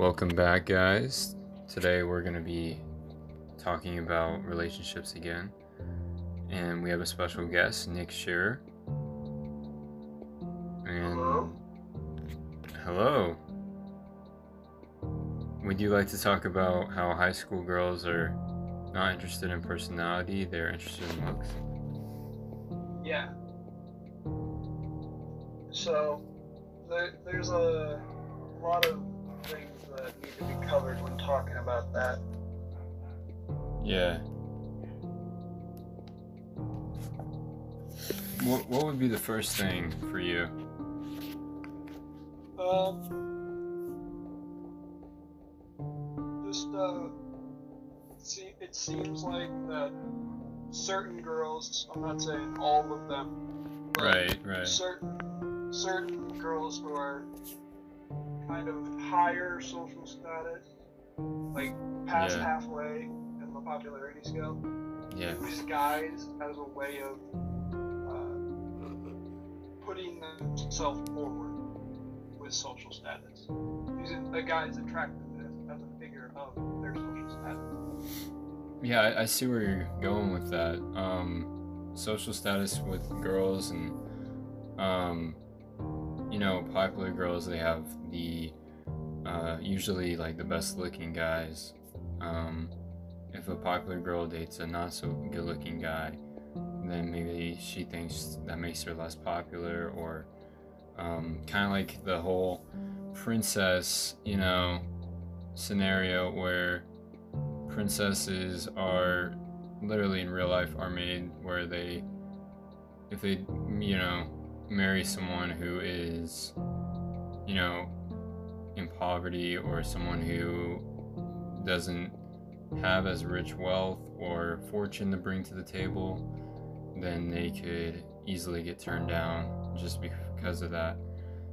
Welcome back, guys. Today we're going to be talking about relationships again. And we have a special guest, Nick Scherer. And Hello? hello. Would you like to talk about how high school girls are not interested in personality, they're interested in looks? Yeah. So, there, there's a lot of need to be covered when talking about that. Yeah. What, what would be the first thing for you? Um, just, uh, see, it seems like that certain girls, I'm not saying all of them, but Right, right. certain certain girls who are kind of higher social status, like past Yeah. halfway in the popularity scale, Yeah. guys as a way of uh, putting themselves forward with social status. Using a guy's attractiveness as a figure of their social status. Yeah, I, I see where you're going with that. Um, social status with girls and, um, you know, popular girls, they have the, uh, usually like the best looking guys. Um, if a popular girl dates a not so good looking guy, then maybe she thinks that makes her less popular or, um, kind of like the whole princess, you know, scenario where princesses are literally in real life are made where they if they you know marry someone who is you know in poverty or someone who doesn't have as rich wealth or fortune to bring to the table then they could easily get turned down just because of that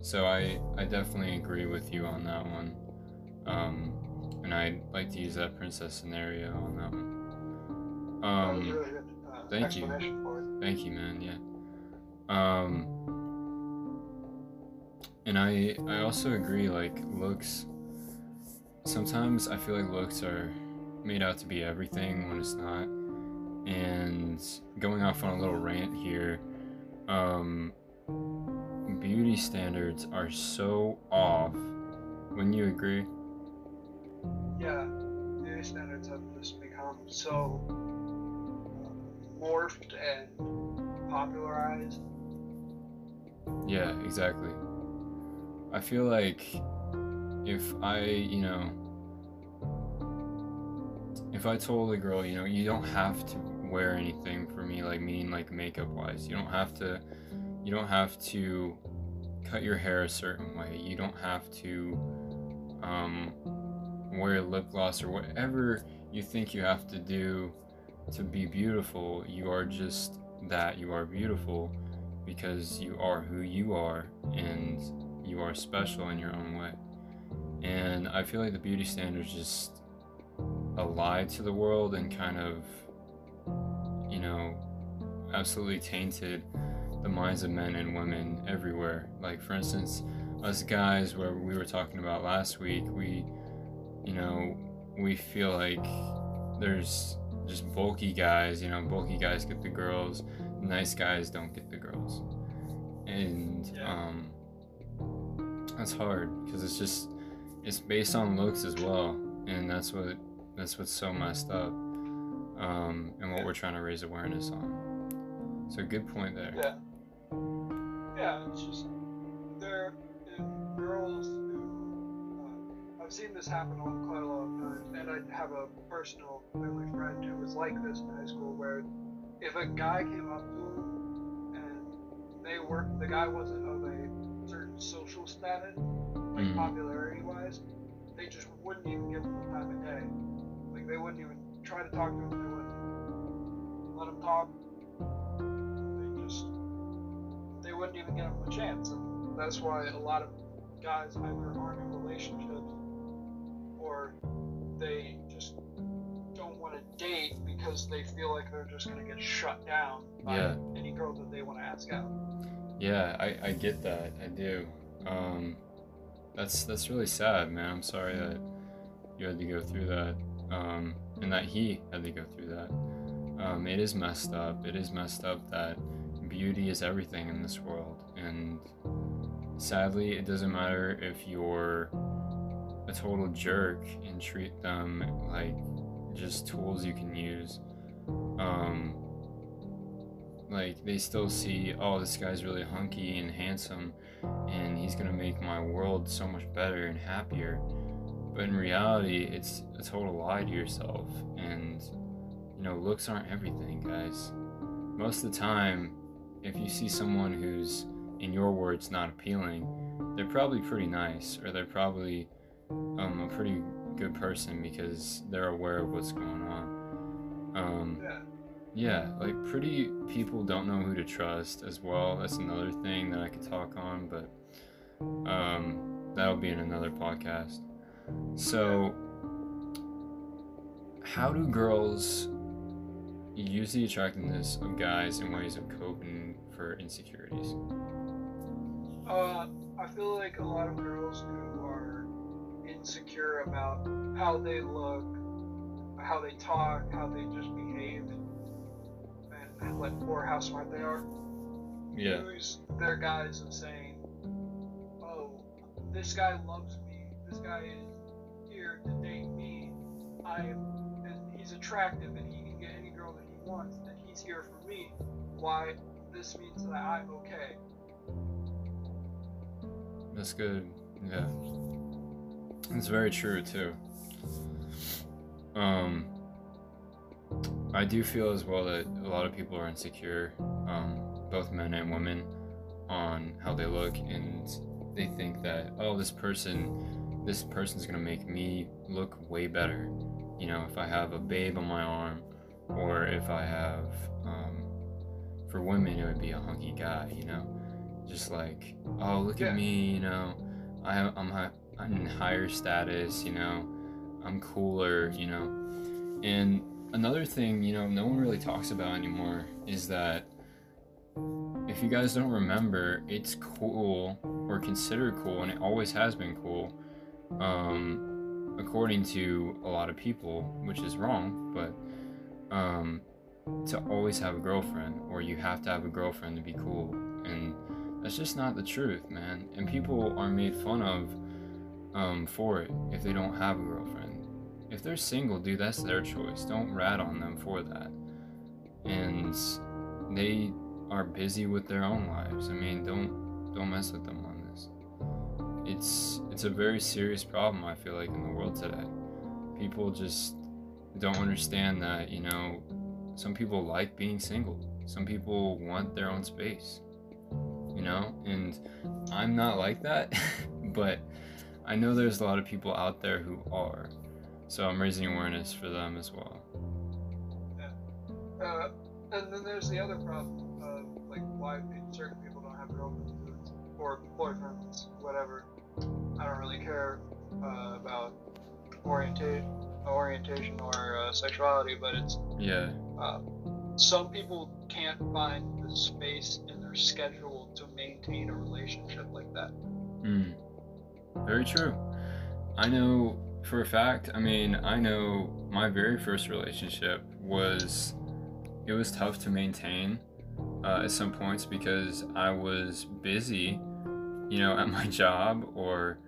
so i i definitely agree with you on that one um, and I'd like to use that princess scenario on that one. Um, uh, thank you. explanation for it. thank you, man. Yeah. Um, and I I also agree. Like looks, sometimes I feel like looks are made out to be everything when it's not. And going off on a little rant here, um, beauty standards are so off. Wouldn't you agree? Yeah, beauty standards have just become so uh, morphed and popularized. Yeah, exactly. I feel like if I, you know, if I told a girl, you know, you don't have to wear anything for me, like meaning like makeup wise. You don't have to, you don't have to cut your hair a certain way. You don't have to um, wear lip gloss or whatever you think you have to do to be beautiful. You are just that. You are beautiful because you are who you are and you are special in your own way. And I feel like the beauty standards just a lie to the world and kind of, you know, absolutely tainted the minds of men and women everywhere. Like, for instance, us guys, where we were talking about last week, we, you know, we feel like there's just bulky guys, you know, bulky guys get the girls, nice guys don't get the girls. And, Yeah. um, that's hard because it's just, it's based on looks as well. And that's what, that's what's so messed up. Um, and what we're trying to raise awareness on. So good point there. Yeah. Yeah, it's just there are girls who uh, I've seen this happen on quite a lot of times, and I have a personal family friend who was like this in high school, where if a guy came up to and they were the guy wasn't of a certain social status, like Mhm. popularity wise, they just wouldn't even give him the time of day. Like they wouldn't even try to talk to him. They wouldn't let him talk. They just they wouldn't even give him a chance, and that's why a lot of guys either aren't in relationships or they just don't want to date because they feel like they're just gonna get shut down by Yeah. any girl that they want to ask out. Yeah, I, I get that. I do. Um, that's that's really sad, man. I'm sorry that you had to go through that, um, and that he had to go through that. Um, it is messed up. It is messed up that beauty is everything in this world, and sadly, it doesn't matter if you're a total jerk and treat them like just tools you can use. Um, like they still see, oh, this guy's really hunky and handsome, and he's gonna make my world so much better and happier. But in reality, it's a total lie to yourself, and you know, looks aren't everything, guys. Most of the time, if you see someone who's, in your words, not appealing, they're probably pretty nice, or they're probably um, a pretty good person because they're aware of what's going on. Um, Yeah. yeah, like pretty people don't know who to trust as well. That's another thing that I could talk on, but um, that'll be in another podcast. So, how do girls use the attractiveness of guys in ways of coping for insecurities? Uh, I feel like a lot of girls who are insecure about how they look, how they talk, how they just behave, and like or how smart they are, Yeah, use their guise of saying, "Oh, this guy loves me. This guy is here to date me. I am, and he's attractive, and he can get any girl that he wants, and he's here for me. Why? This means that I'm okay." that's good. Yeah, it's very true too. Um, I do feel as well that a lot of people are insecure, um, both men and women, on how they look, and they think that oh, this person, this person's gonna make me look way better. You know, if I have a babe on my arm, or if I have, um, for women, it would be a hunky guy. You know, just like oh, look Yeah. at me. You know, I I'm in higher status. You know, I'm cooler. You know, and another thing, you know, no one really talks about anymore is that if you guys don't remember, it's cool or considered cool, and it always has been cool, um, according to a lot of people, which is wrong, but um, to always have a girlfriend, or you have to have a girlfriend to be cool, and that's just not the truth, man. And people are made fun of um, for it if they don't have a girlfriend if they're single, dude, that's their choice. Don't rat on them for that. And they are busy with their own lives. I mean, don't don't mess with them on this. It's it's a very serious problem I feel like in the world today. People just don't understand that, you know, some people like being single. Some people want their own space. You know? And I'm not like that, but I know there's a lot of people out there who are. So I'm raising awareness for them as well. Uh, and then there's the other problem of like why certain people don't have their own girlfriends or boyfriends, whatever. I don't really care uh, about orientation, orientation or uh, sexuality, but it's Yeah, uh, some people can't find the space in their schedule to maintain a relationship like that. mm. Very true. I know for a fact. I mean, I know my very first relationship was it was tough to maintain uh, at some points because I was busy, you know, at my job, or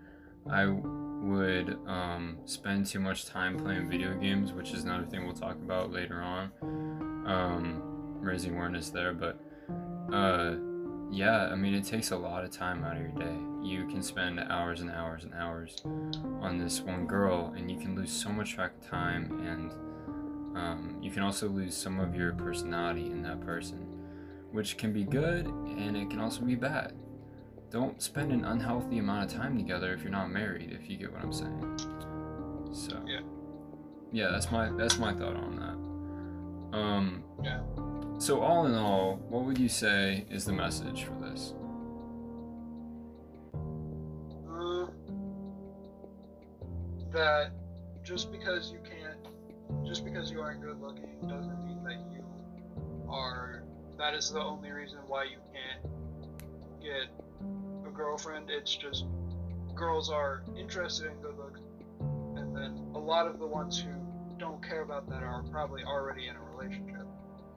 I would um, spend too much time playing video games, which is another thing we'll talk about later on. Um, raising awareness there, but uh, yeah, I mean, it takes a lot of time out of your day. You can spend hours and hours and hours on this one girl, and you can lose so much track of time, and um, you can also lose some of your personality in that person, which can be good and it can also be bad. Don't spend an unhealthy amount of time together if you're not married, if you get what I'm saying. So Yeah. yeah, that's my that's my thought on that. Um, Yeah. So all in all, what would you say is the message for this? Uh, that just because you can't, just because you aren't good looking, doesn't mean that you are. That is the only reason why you can't get a girlfriend. It's just girls are interested in good looks, and then a lot of the ones who don't care about that are probably already in a relationship,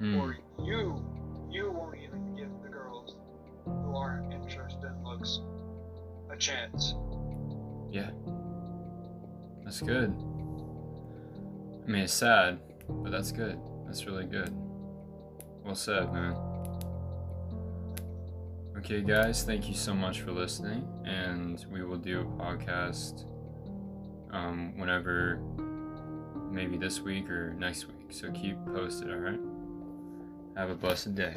Mm. or you you won't even give the girls who aren't interested in looks a chance. Yeah. That's good. I mean, it's sad, but that's good. That's really good. Well said, man. Okay, guys, thank you so much for listening, and we will do a podcast um, whenever, maybe this week or next week. So keep posted, alright? Have a blessed day.